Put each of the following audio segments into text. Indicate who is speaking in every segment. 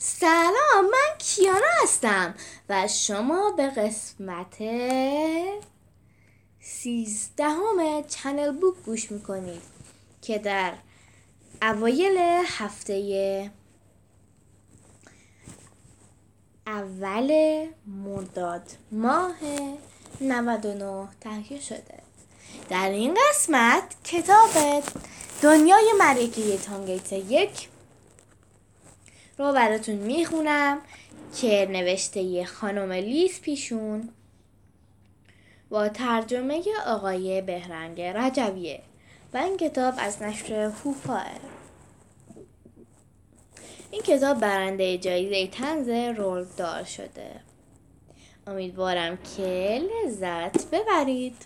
Speaker 1: سلام من کیانا هستم و شما به قسمت سیزدهم چنل بوک گوش می‌کنید که در اوایل هفته اول مرداد ماه 99 تهیه شده. در این قسمت کتاب دنیای ملکه تانگیت یک رو براتون می‌خونم که نوشته خانم لیز پیشون با ترجمه آقای بهرنگ رجویه و این کتاب از نشر هوپاه این کتاب برنده جایزه تنز رول دار شده. امیدوارم که لذت ببرید.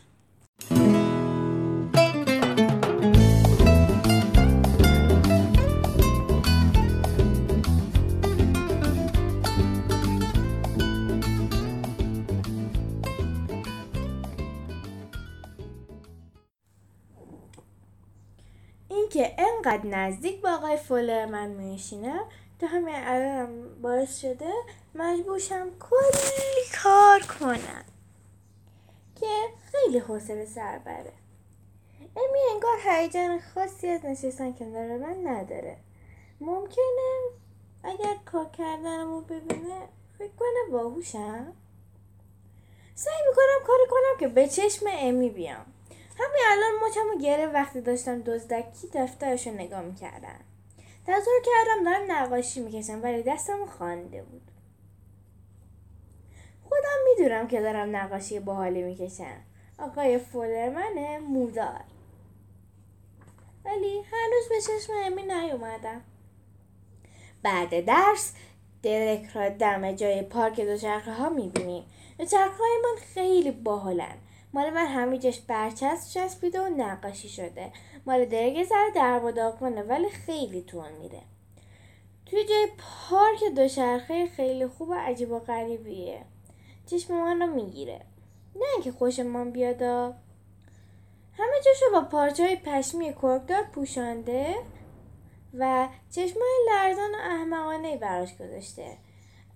Speaker 1: انقدر نزدیک با آقای فولر من میشینم تا همین الان باعث شده مجبورشم کلی کار کنم. که خیلی حوصله سر بره. امی انگار هیجان خاصی از نشستن کنار من نداره. ممکنه اگر کار کردنمو ببینه فکر کنه باهوشم. سعی می‌کنم کاری کنم که به چشم امی بیام. همین الان مچمو گره وقتی داشتم دزدکی دفترشو نگاه می‌کردم تصور کردم دارم نقاشی می‌کشم ولی دستمو خوانده بود. خودم می‌دونم که دارم نقاشی باحالی می‌کشم. آقای فولرمن مودار. ولی هنوز به چشم امی نیومدم. بعد درس درک را دم جای پارک دوچرخه ها می‌بینیم. دوچرخه های من خیلی باحالن. مال من همه جاش برچسب چسبیده و نقاشی شده. مال درگ سر در کنه ولی خیلی تون میره توی جای پارک دوچرخه خیلی خوب و عجیب و غریبیه. چشم من رو می‌گیره. نه اینکه خوش من بیادا همه جاشو با پارچه های پشمی کرکدار پوشانده و چشمای لرزان و احمقانه براش گذاشته.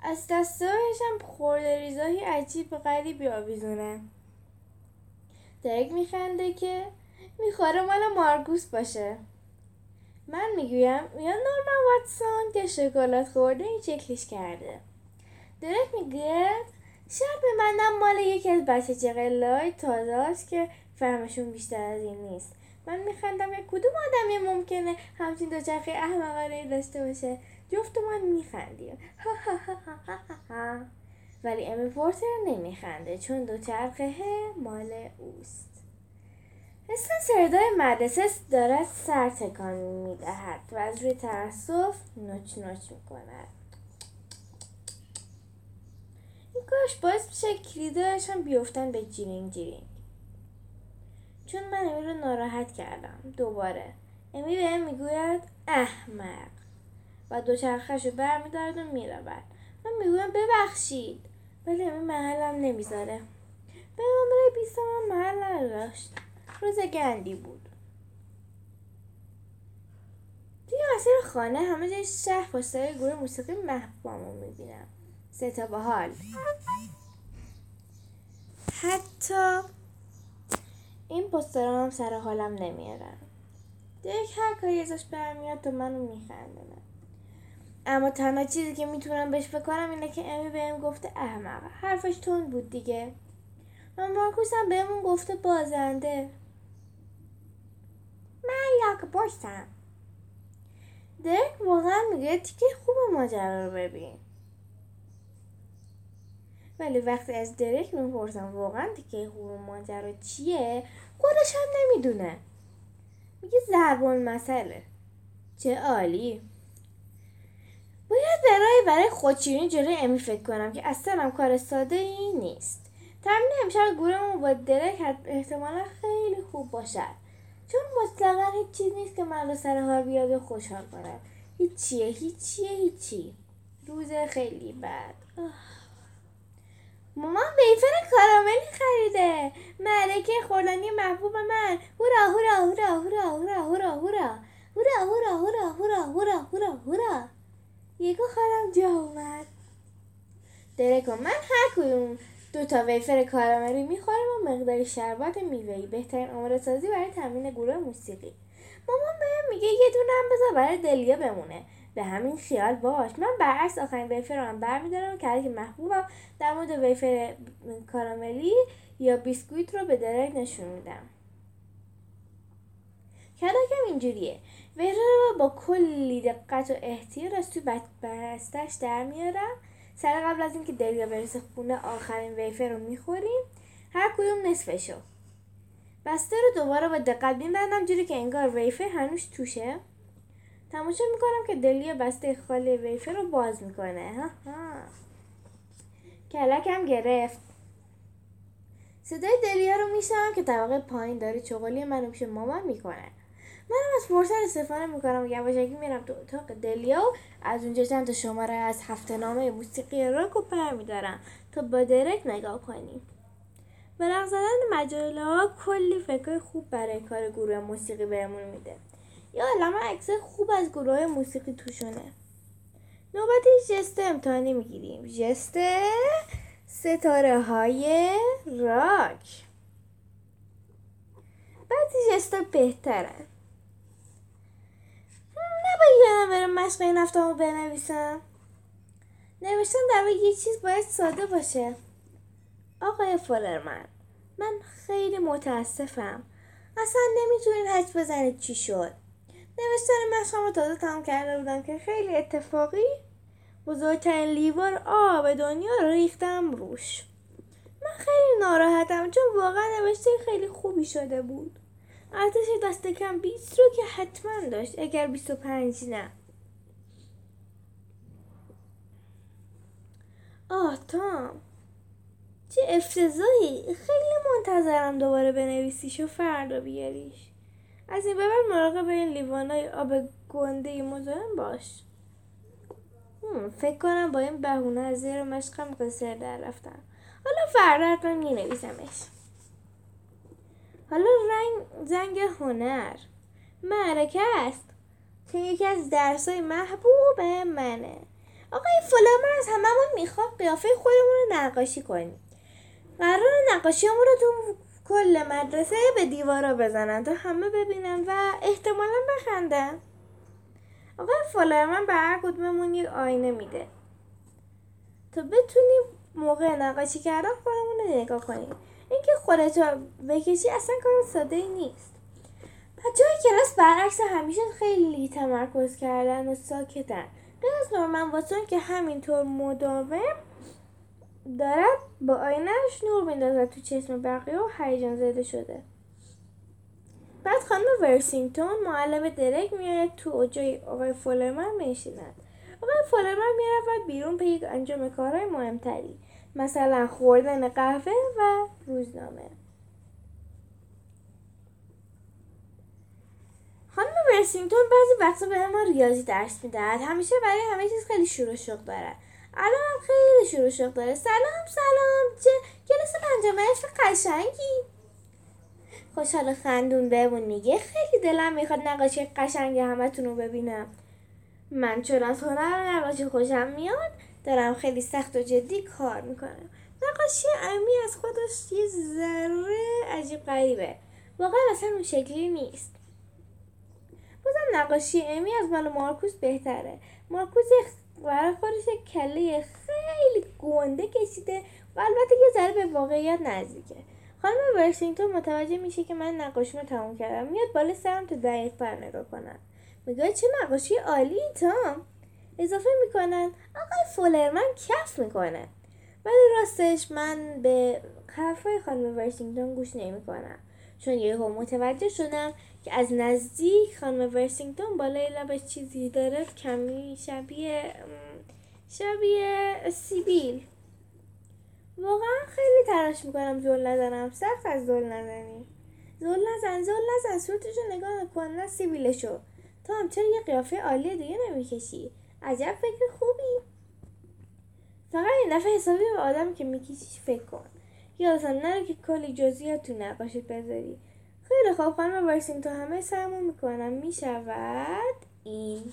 Speaker 1: از دستایش هم خورده ریزایی عجیب و غریبی آویزونه. درک میخنده که میخواره مال مارگوس باشه. من می‌گویم یا نورمن واتسون که شکلات خورده این شکلش کرده. درک میگه شاید به منم مال یکی از بچه چقلای تازه است که فهمشون بیشتر از این نیست. من میخندم یک کدوم آدمی ممکنه همچین دوچرخه احمقانه داشته باشه. جفتمان میخندیم. ولی امی پورتر نمیخنده چون دوچرخه مال اوست. اسم سردای مدرسه دارد سر تکان می‌دهد و از روی ترسف نوچ نوچ می‌کند. این کاش باعث میشه کلیدهایشان بیفتن به جیرینگ جیرینگ. چون من امی رو ناراحت کردم. دوباره. امی به می‌گوید احمق و دوچرخهش رو برمیدارد و می‌رود. من می‌گویم ببخشید. ولی امی محلم نمی‌ذاره. به نمره بیستم هم محل نداشت روز گندی بود. توی مسیر خانه همه جای شهر پستر گروه موسیقی محبوبمو می‌بینم. ستا با حال. حتی این پسترها هم سر حالم نمیارن دیگه هر کاری ازش برمیاد تو منو میخندونه اما تنها چیزی که می‌تونم بهش بکنم اینه که امی بهم گفته احمق حرفش تون بود دیگه. و مارکوس هم بهمون گفته بازنده. من لاک باشتم درک واقعا میگه تیکه خوب ماجرا رو ببین. ولی وقتی از درک می‌پرسم واقعا تیکه خوب ماجرا چیه خودش هم نمی‌دونه. میگه زبان مسئله چه عالی. برای برای خودشیرینی جلوی امی فکر کنم که اصلا هم کار ساده ای نیست تمرین امشب گورمون با درک احتمالا خیلی خوب باشد چون مطلقا هیچ چیز نیست که من رو سر حال بیاد و خوشحال کنه هیچیه هیچیه هیچی روز خیلی بد مامان بیفر کاراملی خریده ملکه خوردنی محبوب من هورا هورا هورا هورا هورا هورا هورا هورا هورا هورا هورا هورا هورا هورا یکو خالم جا اومد. من هر کدوم دو تا ویفر کاراملی می‌خوریم و مقدار شربت میوهی بهترین آماده سازی برای تمرین گروه موسیقی. مامان بهم میگه یه دونه هم بذار برای دلیا بمونه. به همین خیال باش. من برعکس آخرین ویفر رو هم برمیدارم که که محبوبم در مورد ویفر کاراملی یا بیسکویت رو به درک نشون میدم. کلکم اینجوریه. رو با کلی دقت و احتیاط از توی بستش در میارم. سر قبل از اینکه دلیا برسه خونه آخرین ویفر رو می‌خوریم. هر کدوم نصفشو. بسته رو دوباره با دقت میبندم جوری که انگار ویفر هنوز توشه. تماشا می‌کنم که دلیا بسته خالی ویفر رو باز می‌کنه. ها ها. کلکم گرفت. صدای دلیا رو میشنم که طبقه پایین داره چغالی منو پیش مامان می‌کنه. منم از فرصت استفاده می‌کنم یواشکی میرم تو اتاق دلیا و از اونجا چند شماره از هفته نامه موسیقی راک و پر میدارم تا با درک نگاه کنیم برق زدن مجله ها کلی فکر خوب برای کار گروه موسیقی بهمون میده. یا علامه عکس خوب از گروه موسیقی توشونه. نوبتی جست امتحانی می‌گیریم. جست ستاره های راک بعضی جستا بهترن نباید برم مشق رو بنویسم. نوشتن در یه چیز باید ساده باشه. آقای فولرمن من خیلی متاسفم. اصلا نمی‌تونین حد بزنید چی شد. نوشتن مشقم رو تازه تمام کرده بودم که خیلی اتفاقی بزرگترین لیوار آب دنیا رو ریختم روش. من خیلی ناراحتم چون واقعا نوشته خیلی خوبی شده بود. ارتش دست کم 20 رو که حتما داشت. اگر 25 نه. آه تام. چه افتضاحی. خیلی منتظرم دوباره بنویسیش و فردا بیاریش. از این به مراقب این لیوانای آب گنده مزاحم باش. فکر کنم با این بهونه از زیر مشقم قصر در رفتم. حالا فردا حتما می نویسمش حالا رنگ زنگ هنر. معرکه است. که یکی از درسای محبوب منه. آقای فلامر از هممون می‌خواد قیافه خودمون رو نقاشی کنیم. قرار نقاشی رو تو کل مدرسه به دیوارا بزنن تا همه ببینن و احتمالا بخندن. آقای فلامر به هر کدوممون یک آینه میده. تا بتونیم موقع نقاشی کردن خودمون رو نگاه کنیم. اینکه خودت رو بکشی اصلا کار ساده ای نیست بچه های کلاس برعکس همیشه خیلی تمرکز کردن و ساکتن. غیر از نورمن واتسون که همینطور مداوم دارد با آینهش نور میندازد تو چشم بقیه و هیجان زده شده. بعد خانم ورسینگتون معلم درک میاد تو جای آقای فولرمن میشیند آقای فولرمن می‌رود بیرون به یک انجام کارهای مهمتری. مثلا خوردن قهوه و روزنامه. خانم ورسینگتون بعضی وقتا به ما ریاضی درس می‌دهد. همیشه برای همه چیز خیلی شور و شوق دارد الان هم خیلی شور و شوق داره. سلام سلام. چه کلاس پنجم عشق قشنگی. خوشحال خندون بهمون میگه. خیلی دلم می‌خواد نقاشی قشنگ همتون رو ببینم. من چون از هنر نقاشی خوشم میاد. دارم خیلی سخت و جدی کار می‌کنم. نقاشی امی از خودش یه ذره عجیب غریبه. واقعا اصلا اون شکلی نیست. بازم نقاشی امی از مال مارکوس بهتره. مارکوس برای خودش کله خیلی گنده کشیده و البته یه ذره به واقعیت نزدیکه. خانم ورسینگتون متوجه میشه که من نقاشی رو تموم کردم. میاد بالا سرم تا دقیق پر نگاه کنم. میگه چه نقاشی عالی تام. اضافه می‌کنن. آقای فولرمن کف می‌کنه. ولی راستش من به حرفای خانم ورسینگتون گوش نمی‌کنم. چون یهو متوجه شدم که از نزدیک خانم ورسینگتون بالای لبش چیزی داره کمی شبیه شبیه سیبیل. واقعا خیلی تلاش می‌کنم زول نزنم. سخت از زول نزنی. زول نزن زول نزن. صورتشو نگاه کن نه سیبیلشو. تو هم چرا یه قیافه عالی دیگه نمی‌کشی؟ عجب فکر خوبی. فقط این دفعه حسابی به آدم که میکشیش فکر کن. یادتم نره که کلی جزئیات تو نقاشت بذاری. خیلی خوب خانم وایسین تو همه سرمون می‌کنم. می‌شود این.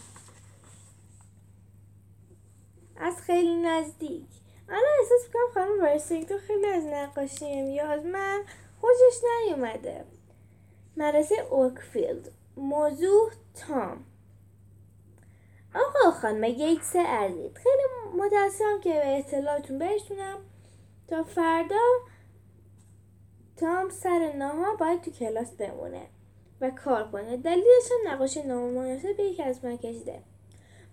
Speaker 1: از خیلی نزدیک. الان احساس می‌کنم خانم ورسینگتون خیلی از نقاشیم یا از من خوشش نیومده. مدرسه اوکفیلد موضوع تام. آقا خانم گیتس عزیز خیلی متاسفم که به اطلاعتون برسونم تا فردا تام سر ناها باید تو کلاس بمونه و کار کنه. دلیلش هم نقاشی نامناسب یکی از من کشیده.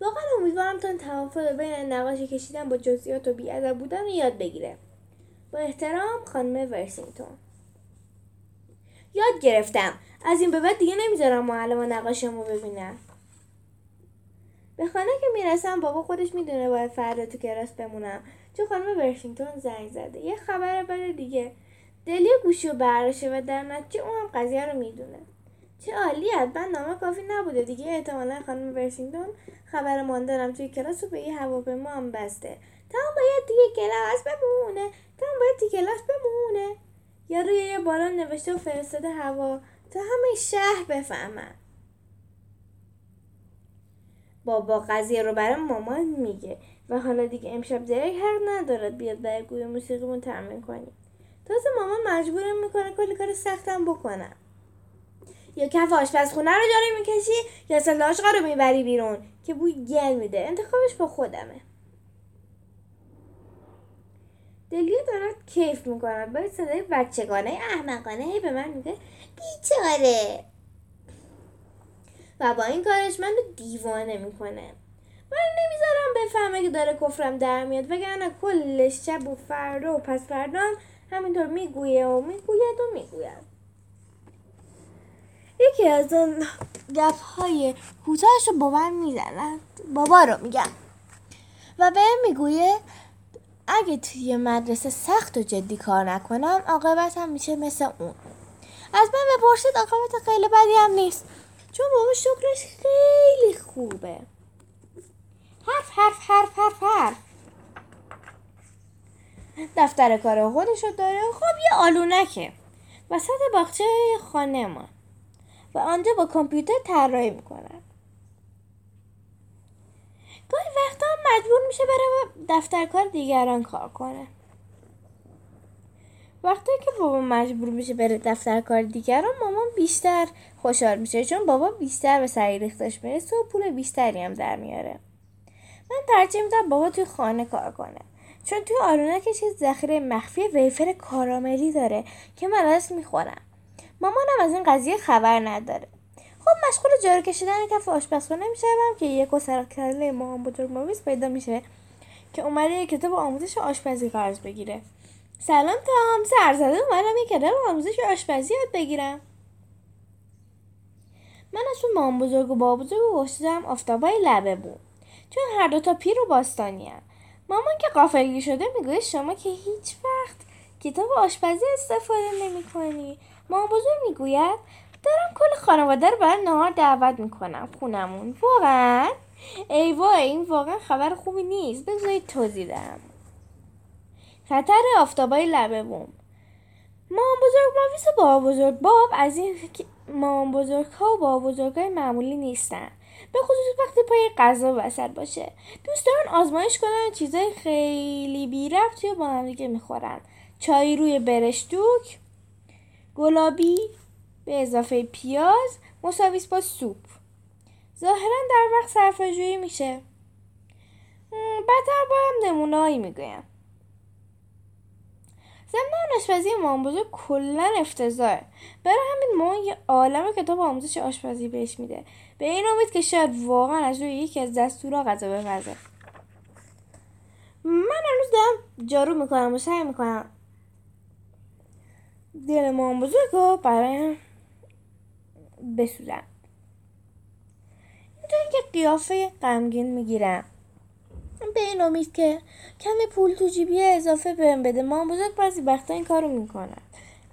Speaker 1: واقعا امیدوارم تا توافق بین نقاشی کشیدن با جزئیات و بیادب بودن رو یاد بگیره. با احترام خانم ورسینگتون. یاد گرفتم. از این به بعد دیگه نمی‌ذارم معلم نقاشیمو ببینم به خانه که می‌رسم بابا خودش می‌دونه باید فردا تو کلاس بمونم. چون خانم ورشینگتون زنگ زده. یه خبر بده دیگه. دلی گوشی و برداشته و در نتیجه اون هم قضیه رو می‌دونه. چه عالی من نامه کافی نبوده دیگه. احتمالا خانم ورسینگتون خبر ماندنم توی کلاس رو به یه هواپیما هم بسته. تا باید دیگه کلاس بمونه. تا باید توی کلاس بمونه. یا روی یه بالان نوشته و فرستاده هوا. تا همه شهر بفهمن. بابا قضیه رو برای مامان میگه. و حالا دیگه امشب درک حق ندارد بیاد برای گوی موسیقیمون تمرین کنیم. تازه مامان مجبورم می‌کنه کلی کار سختم بکنم. یا کف آشپزخونه رو جاری می‌کشی یا سلاشقا رو می‌بری بیرون که بوی گل میده. انتخابش با خودمه. دلیو دارد کیف می‌کند. باید صدای بچگانه احمقانه هی به من میگه بیچاره. و با این کارش من دیوانه می‌کنه. من نمی‌ذارم بفهمه که داره کفرم در میاد وگرنه کل شب و فردا و پس فردا همینطور می‌گویه و می‌گوید و می‌گوید. یکی از اون گپ های کوتاهش رو با من می‌زند بابا رو میگم. و به می‌گویه اگه توی مدرسه سخت و جدی کار نکنم عاقبت هم میشه مثل اون. از من بپرسید عاقبت خیلی بدی هم نیست. چون بابا شکرش خیلی خوبه. حرف حرف حرف حرف حرف. دفتر کار خودشو داره. خب یه آلونکه. وسط باغچه خانه ما. و آنجا با کامپیوتر طراحی می‌کنن گاهی وقتا مجبور میشه بره دفتر کار دیگران کار کنه. وقتی که بابا مجبور میشه بره دفتر کار دیگران مامان بیشتر خوشحال میشه چون بابا بیشتر به سعی ریختش می‌رسه و پول بیشتری هم در میاره. من ترجیح میدم بابا توی خانه کار کنه. چون توی که چیز ذخیره مخفی ویفر کاراملی داره که من ازش می‌خورم. مامانم از این قضیه خبر نداره. خب مشغول جارو کشیدن کف آشپزخونه می‌شوم که یک سر کله مامان بزرگ پیدا میشه که اومده یک کتاب آموزش آشپزی قرض بگیره. سلام تام سرزده اومدم یک کتاب آموزش آشپزی یاد بگیرم. من از اون مام بزرگ و بابا بزرگ گشتم آفتابای لبه بود چون هر دوتا پیر و باستانی هم. مامان که قافلگی شده می‌گوید شما که هیچ وقت کتاب آشپزی استفاده نمی کنی مام بزرگ می‌گوید دارم کل خانواده رو برای نهار دعوت می‌کنم خونمون. واقعا؟ ای وای این واقعا خبر خوبی نیست. بذارید توضیح دهم خطر آفتابای لبه بوم. مام بزرگ ماویس و بابا بزرگ باب از این مام بزرگ ها و بابا بزرگ های معمولی نیستن. به خصوص وقتی پای غذا وسط باشه. دوست دارن آزمایش کنن چیزای خیلی بی ربطی رو با هم دیگه می‌خورن. چای روی برشتوک گلابی به اضافه پیاز مساویس با سوپ. ظاهرا در وقت صرفه میشه. بدتر بایم نمونههایی می‌گویم. ضمن آشپزی مامان بزرگ کلا افتضاحه. برای همین ما یه عالم کتاب آموزش آشپزی بهش میده. به این امید که شاید واقعا از روی یکی از دستورا غذا بپزه. من هنوز دارم جارو می‌کنم و سعی می‌کنم دل مامان بزرگ رو برای بسوزم. اینطور که قیافه غمگین می‌گیرم. به این امید که کمی پول تو جیبی اضافه بهم بده. مامان بزرگ بعضی وقتا این کارو می‌کنن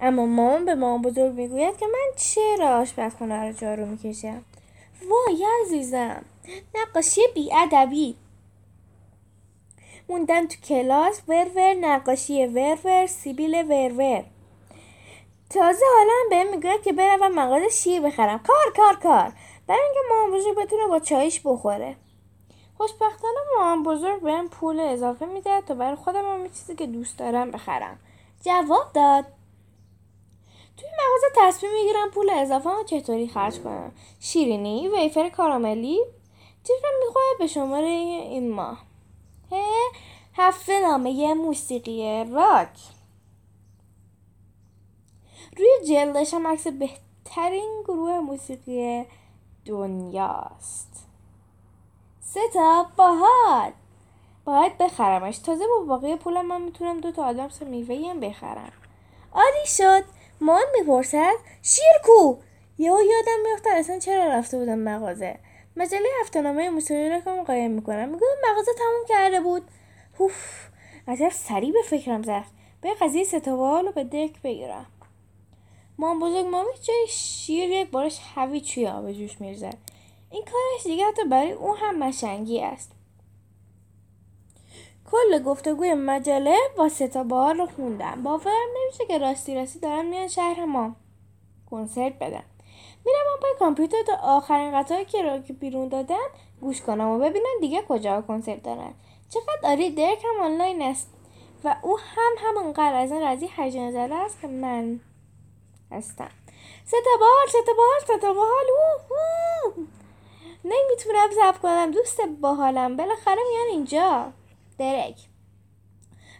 Speaker 1: اما مامان به مامان بزرگ می‌گوید که من چرا آشپزخونه رو جارو می‌کشم؟ وای عزیزم نقاشی بیادبی. موندن تو کلاس ورور نقاشی ورور سیبیل ورور تازه حالا هم بهم می‌گوید که بروم مغازه شیر بخرم. کار کار کار. برای اینکه مامان بزرگ بتونه با چایش بخوره. خوشبختانه مامان بزرگ بهم پول اضافه میده تا برای خودم هم چیزی که دوست دارم بخرم. جواب داد. توی مغازه تصمیم می‌گیرم پول اضافه رو چطوری خرج کنم. شیرینی ویفر کاراملی. چیزی می‌خواهد به شماره این ماه. هفته نامه موسیقی راک. روی جلدش هم عکس بهترین گروه موسیقی دنیاست. سه تا باحال باید بخرمش. تازه با باقی پولم من می‌تونم دو تا آدامس میوه هم بخرم. عالی شد. مان می‌پرسد شیر کو؟ یهو یادم میافتد اصلا چرا رفته بودم مغازه. مجله هفتهنامه موسیقی را که قایم می‌کنم. مغازه تموم کرده بود. اوف عجب سریع به فکرم زد به قضیه ستاوال رو به دک بگیرم. مام بزرگ مامی جای شیر یک بارش هوی چوی آب جوش میرزد این کارش دیگه حتی برای او هم مشنگی است. کل گفتگوی مجله با ستا بار رو خوندم. باورم نمیشه که راستی راستی دارن میان شهر ما کنسرت بدن. میرم پای کامپیوتر تا آخرین قطعه که را که بیرون دادن گوش کنم و ببینم دیگه کجا کنسرت دارن. چقدر آری درک هم آنلاین است و او هم همانقدر از این قضیه هیجان زده است که من هستم. ستا بار ستا بار ستا بار نمی‌تونم زب کنم. دوست باحالم. بالاخره میان اینجا. درک.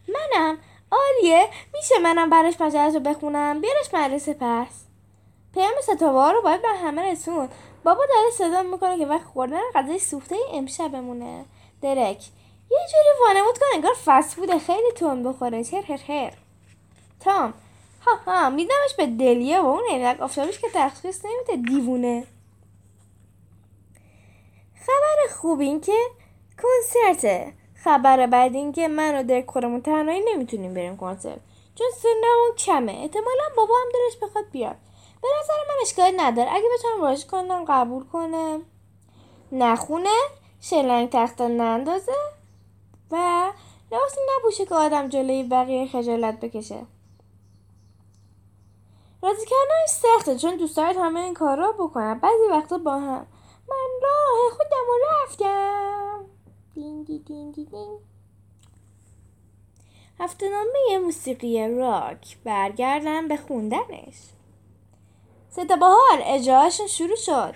Speaker 1: منم. آریه. میشه منم برش مجلس رو بخونم؟ بیارش مدرسه پس. پیام ستاوار رو باید به همه رسون. بابا داره صدا می‌کنه که وقت خوردن غذای سوخته امشبمونه درک. یه جوری وانمود کن انگار فست بوده خیلی تون بخوره. هر هر هر. تام. ها ها. میدمش به دلیه و اون عینک آفتابیش که تخصیص نمیده. دیوونه خبر خوب این که کنسرته خبر بعد این که من و خودمون تنهایی نمی‌تونیم بریم کنسرت. چون سنمون کمه. احتمالا بابا هم دلش بخواد بیاد. به نظر من اشکالی نداره. اگه بتونم راش کنم قبول کنه نخونه شلنگ تخت نندازه و لباسی نپوشه که آدم جلوی بقیه خجالت بکشه. راضی کردنش سخته چون دوست دارد همه این کارا بکنم بعضی وقتا با هم من راه خودم رو رفتم. دین دی دین دی دین. هفته نامه موسیقی راک. برگردم به خوندنش. ستا بهار اجراهاشون شروع شد.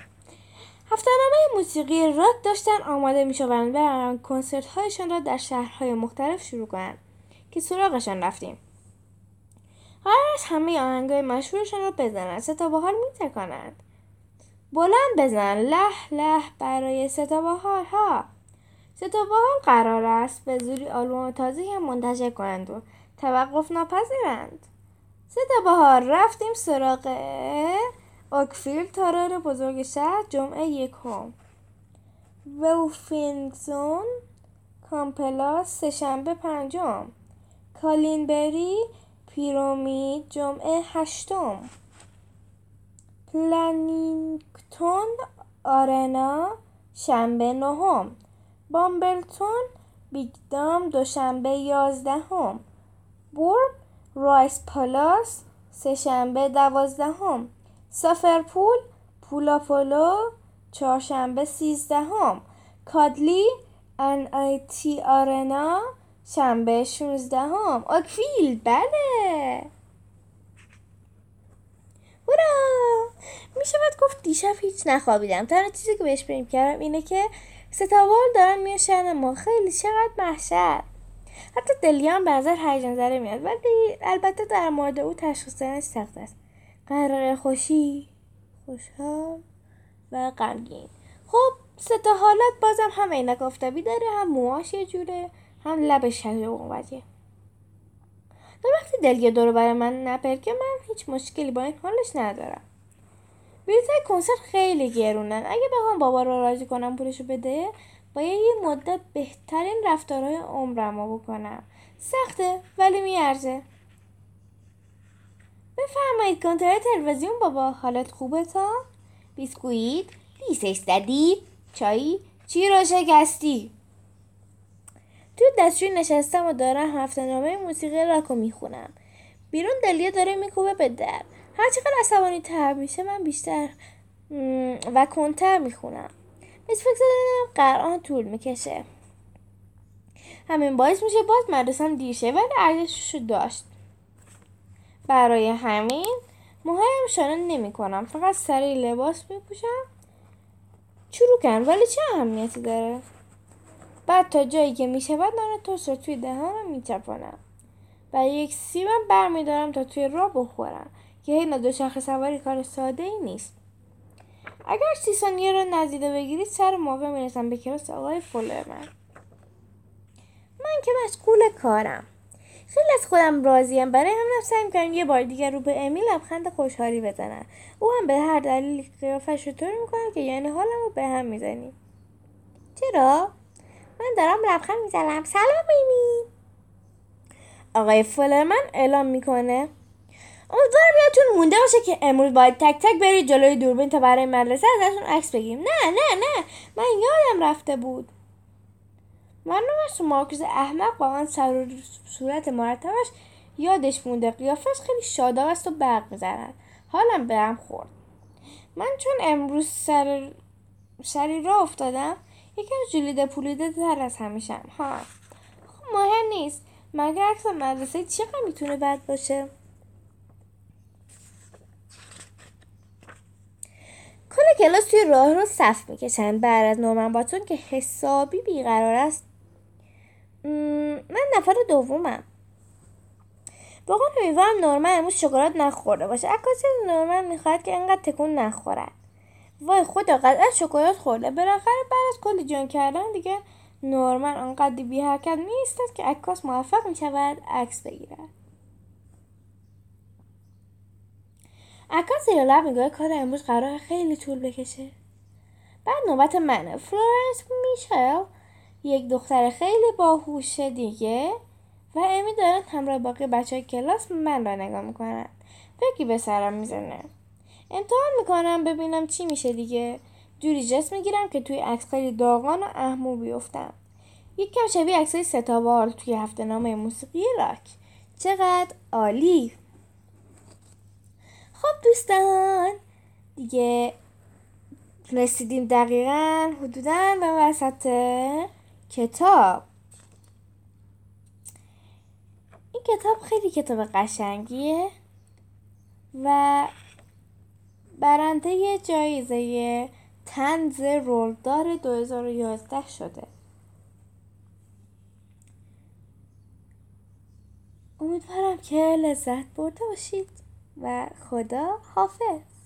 Speaker 1: هفته نامه موسیقی راک داشتن آماده می شوند برن کنسرت هایشان را در شهرهای مختلف شروع کنند که سراغشان رفتیم. قرار است همه آهنگای مشهورشان را بزنند ستا بهار می تکنند بلند بزن. له له برای ستا بهار ها ستا بهار قرار است به زوری آلبوم تازه هم منتشر کنند و توقف ناپذیرند. ستا بهار رفتیم سراغ اوکفیلد تارار بزرگ شهر جمعه یکم. ولفینگزون کامپلاس سهشنبه پنجم. کالینبری پیرومید جمعه هشتم. پلانینگتون آرنا شنبه نهم بامبلتون بیگدام دوشنبه یازدهم بورم رایس پالاس سهشنبه دوازدهم سافرپول پولاپولو چهارشنبه سیزدهم کادلی ان آی تی آرنا شنبه شونزدهم آکویل بله هورا می شود گفت دیشب هیچ نخوابیدم. تنها چیزی که بهش بریم کردم اینه که ستاوال دارن شهر ما. خیلی چقدر محشر. حتی دلیان به نظر هیجان زده میاد. ولی البته در مورد او تشخیص دادنش سخت است. قرار خوشی خوشحال و غمگین. خب ستا حالت بازم هم عینک آفتابی داره هم موهاش یه جوره هم لبش شبیه قوتیه دلگه دور برای من نپرکه من هیچ مشکلی با این حالش ندارم بلیط های کنسرت خیلی گرونن اگه بخوام بابا رو راضی کنم پولشو بده باید یه مدت بهترین رفتارهای عمرم بکنم سخته ولی میارزه بفرمایید کنترل تلویزیون بابا حالت خوبه تا؟ بیسکویت؟ لیسش زدی؟ چایی؟ چی رو شکستی؟ توی دستشوی نشستم و دارم هفته نامه موسیقی راکو می‌خونم. بیرون دلیه داره میکوبه به در هرچقدر عصبانی تر میشه من بیشتر و کنتر می‌خونم. از فکر زدنم قرآن طول می‌کشه. همین باعث میشه باز مدرسم دیر شه ولی ارزشش داشت. برای همین موهایم شانه نمی کنم فقط سری لباس میپوشم. چروکن ولی چه اهمیتی داره؟ بعد تا جایی که می‌شود نان توست رو توی دهانم میچپانم. و یک سیبم برمیدارم تا توی راه بخورم. که هی دوچرخه سواری کار ساده ای نیست. اگر سی ثانیه رو نزدیده بگیرید سر موقع می‌رسم به کلاس آقای فولرمن من که مشغول کارم. خیلی از خودم راضیم. برای هم سعی می‌کنم یه بار دیگر رو به امیل لبخند خوشحالی بزنم. او هم به هر دلیل قیافش رو طوری می‌کنم که یعنی حالم رو به هم می‌زنیم. چرا؟ من دارم لبخند می‌زنم. سلام ایمی آقای فولرمن اعلام می‌کنه. امیدوارم یادتون مونده باشه که امروز باید تک تک برید جلوی دوربین تا برای مدرسه ازشون عکس بگیریم. نه نه نه. من یادم رفته بود. ممنون از مارکوس احمق با آن سر صورت مرتبش یادش مونده. قیافش خیلی شاداب است و برق می‌زند. حالم به هم خورد. من چون امروز سر سری را افتادم یکم جلیده پولیده تر از همیشم. ها. خب مهم نیست. مگر عکس مدرسه چقدر می‌تونه بد باشه؟ کل کلاس توی راه رو صف می‌کشن. بعد از نورمن باتون که حسابی بیقرار است. من نفر دومم. واقعا امیدوارم نورمن امروز شکلات نخورده باشه. عکاسی نورمن می‌خواهد که انقدر تکون نخورد. وای خدا قطعا شکلات خورده. بالاخره بعد از کلی جان کردن دیگه نورمن آنقدر بی حرکت می‌ایسته که عکاس موفق می‌شود عکس بگیرد عکاس زیر لب کار امروز قرار خیلی طول بکشه. بعد نوبت منه. فلورنس میشل یک دختر خیلی باهوش دیگه و امی دارن همراه باقی بچه کلاس من را نگاه می‌کنن. فکری به سرم می‌زنه. امتحان می‌کنم ببینم چی میشه دیگه. جوری جست می‌گیرم که توی عکس خیلی داغان و احمو بیفتم. یک کم شبیه عکسای ستاوال توی هفته نامه موسیقی راک. چقدر عالی! خب دوستان دیگه رسیدیم دقیقا حدودا به وسط کتاب. این کتاب خیلی کتاب قشنگیه و برنده جایزه تنز رولدار 2011 شده. امیدوارم که لذت برده باشید و خدا حافظ.